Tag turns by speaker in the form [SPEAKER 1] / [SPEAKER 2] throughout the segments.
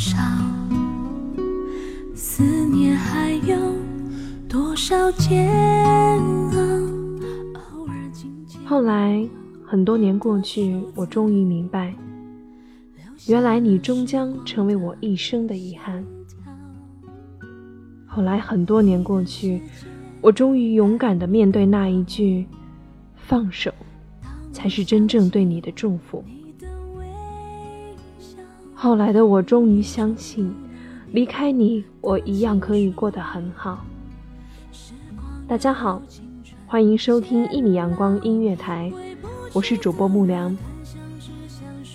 [SPEAKER 1] 少？思念还有多少煎熬？偶尔
[SPEAKER 2] 后来很多年过去，我终于明白，原来你终将成为我一生的遗憾。后来很多年过去，我终于勇敢的面对那一句“放手”，才是真正对你的祝福。后来的我终于相信，离开你，我一样可以过得很好。大家好，欢迎收听一米阳光音乐台，我是主播木良。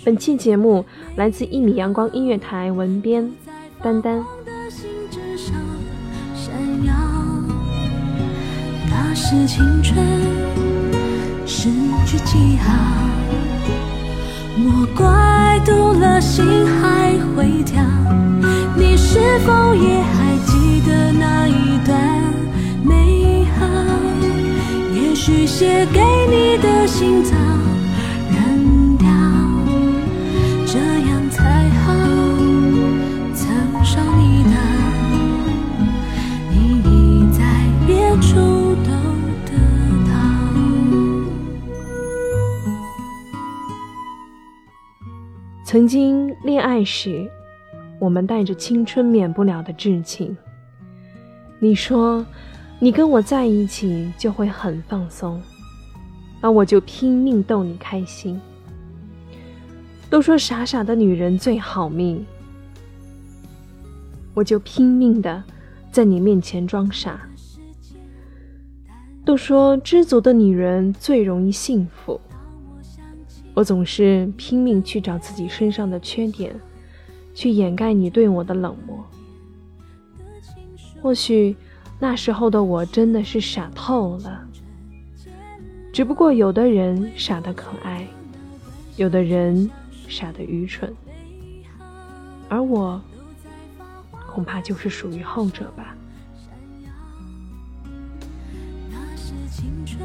[SPEAKER 2] 本期节目来自一米阳光音乐台文编丹丹。
[SPEAKER 1] 是青春失去记号。莫怪读了心还会跳，你是否也还记得那一段美好？也许写给你的信早扔掉，这样才好。曾伤你的，你已在别处都得到。
[SPEAKER 2] 曾经恋爱时，我们带着青春免不了的稚气。你说，你跟我在一起就会很放松，那我就拼命逗你开心。都说傻傻的女人最好命，我就拼命的在你面前装傻。都说知足的女人最容易幸福。我总是拼命去找自己身上的缺点，去掩盖你对我的冷漠。或许那时候的我真的是傻透了，只不过有的人傻得可爱，有的人傻得愚蠢，而我恐怕就是属于后者吧。
[SPEAKER 1] 那是青春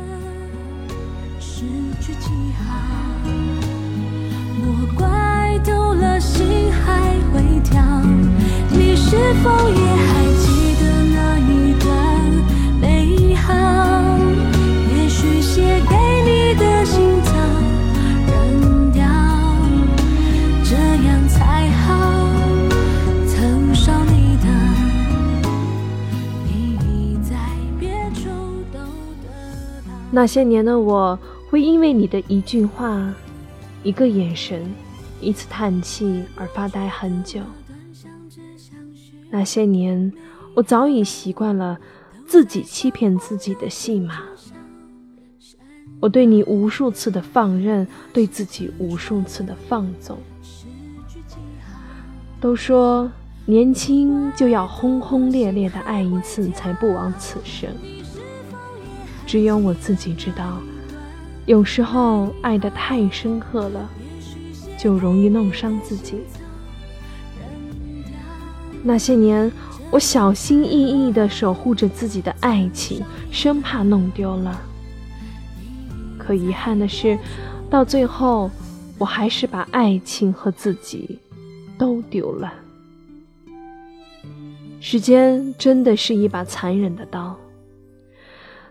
[SPEAKER 1] 失去记号，莫怪丢了心会跳。你是否也还记得那一段美好？也许写给你的信早扔掉，这样才好。曾伤你的。你已在别处都得到。
[SPEAKER 2] 那些年的我，会因为你的一句话、一个眼神、一次叹气而发呆很久。那些年，我早已习惯了自己欺骗自己的戏码。我对你无数次的放任，对自己无数次的放纵。都说年轻就要轰轰烈烈的爱一次，才不枉此生。只有我自己知道，有时候爱得太深刻了，就容易弄伤自己。那些年，我小心翼翼地守护着自己的爱情，生怕弄丢了。可遗憾的是，到最后，我还是把爱情和自己都丢了。时间真的是一把残忍的刀。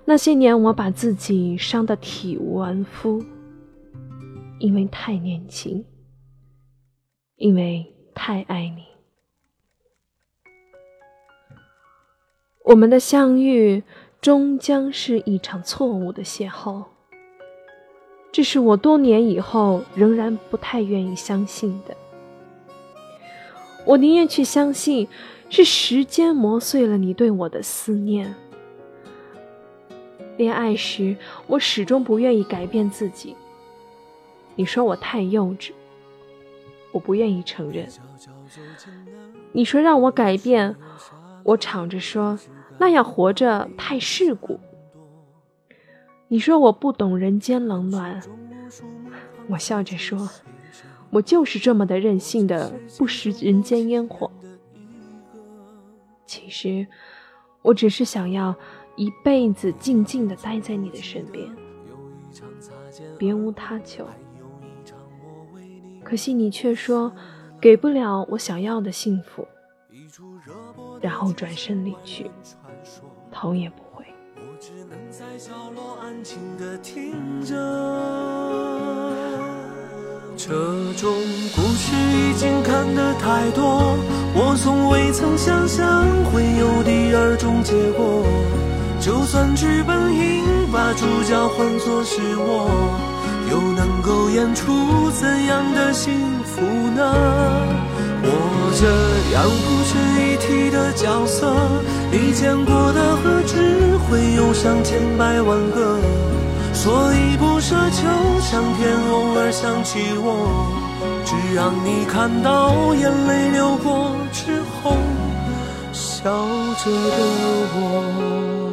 [SPEAKER 2] 那些年，我把自己伤得体无完肤，因为太年轻，因为太爱你。我们的相遇终将是一场错误的邂逅，这是我多年以后仍然不太愿意相信的。我宁愿去相信是时间磨碎了你对我的思念。恋爱时，我始终不愿意改变自己。你说我太幼稚，我不愿意承认。你说让我改变，我吵着说那样活着太世故。你说我不懂人间冷暖，我笑着说，我就是这么的任性的不食人间烟火。其实，我只是想要。一辈子静静的待在你的身边，别无他求。可惜你却说给不了我想要的幸福，然后转身离去，头也不回。
[SPEAKER 3] 这种故事已经看得太多，我从未曾想象会有第二种结果。就算剧本应把主角换作是我，又能够演出怎样的幸福呢？我这样不值一提的角色，你见过的何止会有上千百万个？所以不奢求上天偶尔想起我，只让你看到眼泪流过之后，笑着的我。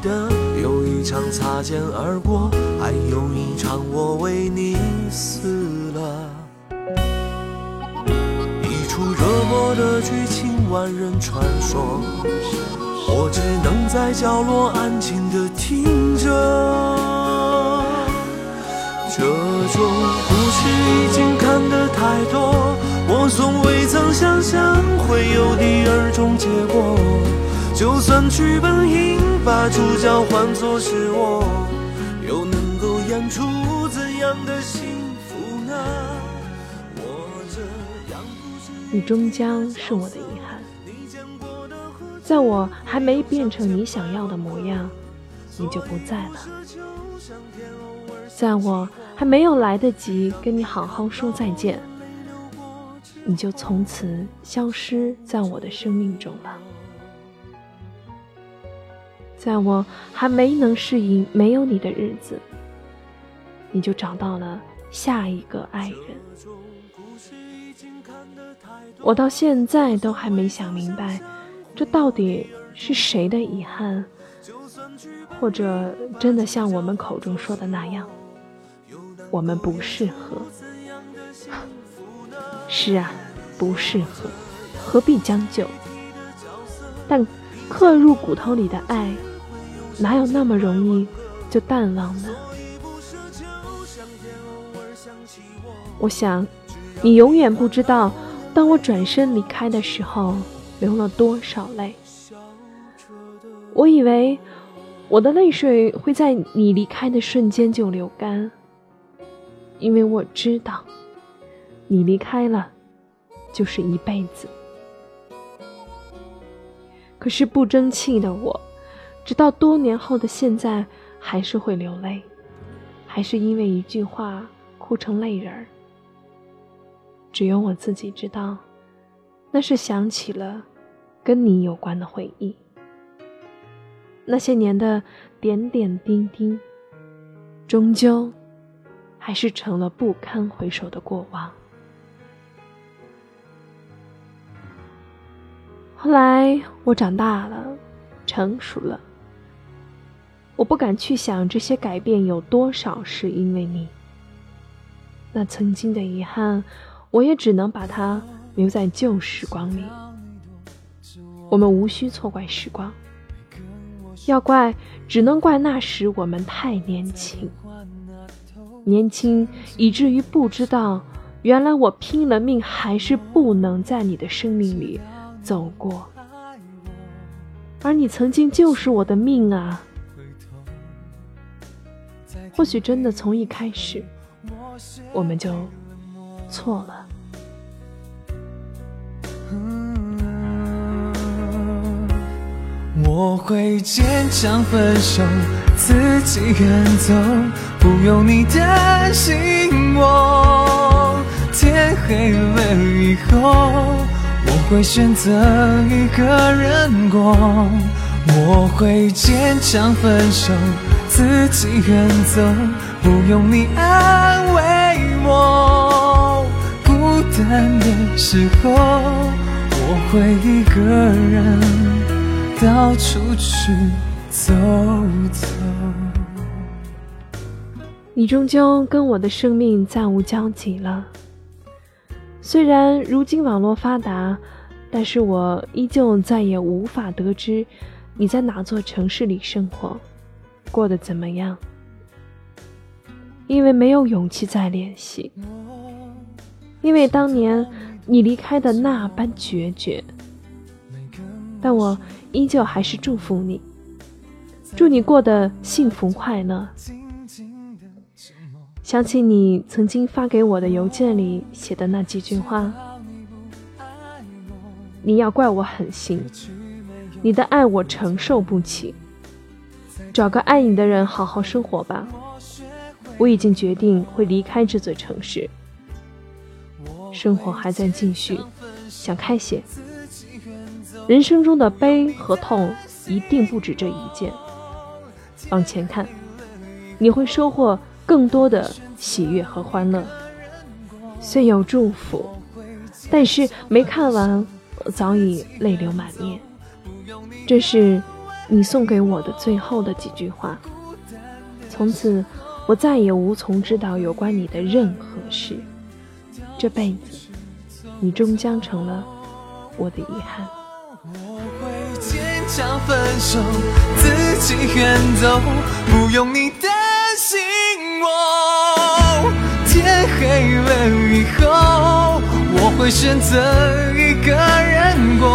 [SPEAKER 3] 记得有一场擦肩而过，还有一场我为你死了。一出热播的剧情，万人传说，我只能在角落安静的听着。这种故事已经看得太多，我从未曾想象会有第二种结果。就算剧本应把主角换作是我，又能够演出怎样的幸福呢？
[SPEAKER 2] 你终将是我的遗憾，在我还没变成你想要的模样，你就不在了；在我还没有来得及跟你好好说再见，你就从此消失在我的生命中了。在我还没能适应没有你的日子，你就找到了下一个爱人。我到现在都还没想明白，这到底是谁的遗憾，或者真的像我们口中说的那样，我们不适合。是啊，不适合，何必将就？但刻入骨头里的爱。哪有那么容易就淡忘呢？我想，你永远不知道，当我转身离开的时候，流了多少泪。我以为我的泪水会在你离开的瞬间就流干，因为我知道，你离开了，就是一辈子。可是不争气的我。直到多年后的现在，还是会流泪，还是因为一句话哭成泪人儿。只有我自己知道，那是想起了跟你有关的回忆。那些年的点点滴滴，终究还是成了不堪回首的过往。后来我长大了，成熟了。我不敢去想这些改变有多少是因为你。那曾经的遗憾，我也只能把它留在旧时光里。我们无需错怪时光，要怪只能怪那时我们太年轻，年轻以至于不知道，原来我拼了命还是不能在你的生命里走过，而你曾经就是我的命啊。或许真的从一开始，我们就错了。
[SPEAKER 4] 我会坚强分手，自己远走，不用你担心我。天黑了以后，我会选择一个人过。我会坚强分手。自己远走，不用你安慰我。孤单的时候，我会一个人到处去走走。
[SPEAKER 2] 你终究跟我的生命再无交集了。虽然如今网络发达，但是我依旧再也无法得知你在哪座城市里生活。过得怎么样？因为没有勇气再联系，因为当年你离开的那般决绝。但我依旧还是祝福你，祝你过得幸福快乐。想起你曾经发给我的邮件里写的那几句话，你要怪我狠心，你的爱我承受不起。找个爱你的人好好生活吧。我已经决定会离开这座城市，生活还在继续，想开些。人生中的悲和痛一定不止这一件。往前看，你会收获更多的喜悦和欢乐。虽有祝福，但是没看完，我早已泪流满面。这是。你送给我的最后的几句话，从此我再也无从知道有关你的任何事。这辈子，你终将成了我的遗憾。
[SPEAKER 4] 我会坚强分手，自己远走，不用你担心我。天黑了以后，我会选择一个人过。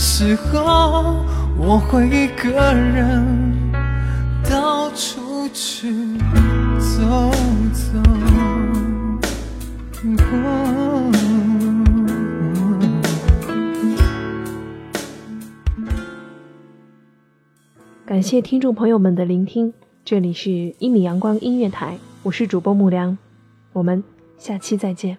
[SPEAKER 4] 时候，我会一个人到处去走走。
[SPEAKER 2] 感谢听众朋友们的聆听，这里是《一米阳光音乐台》，我是主播木良，我们下期再见。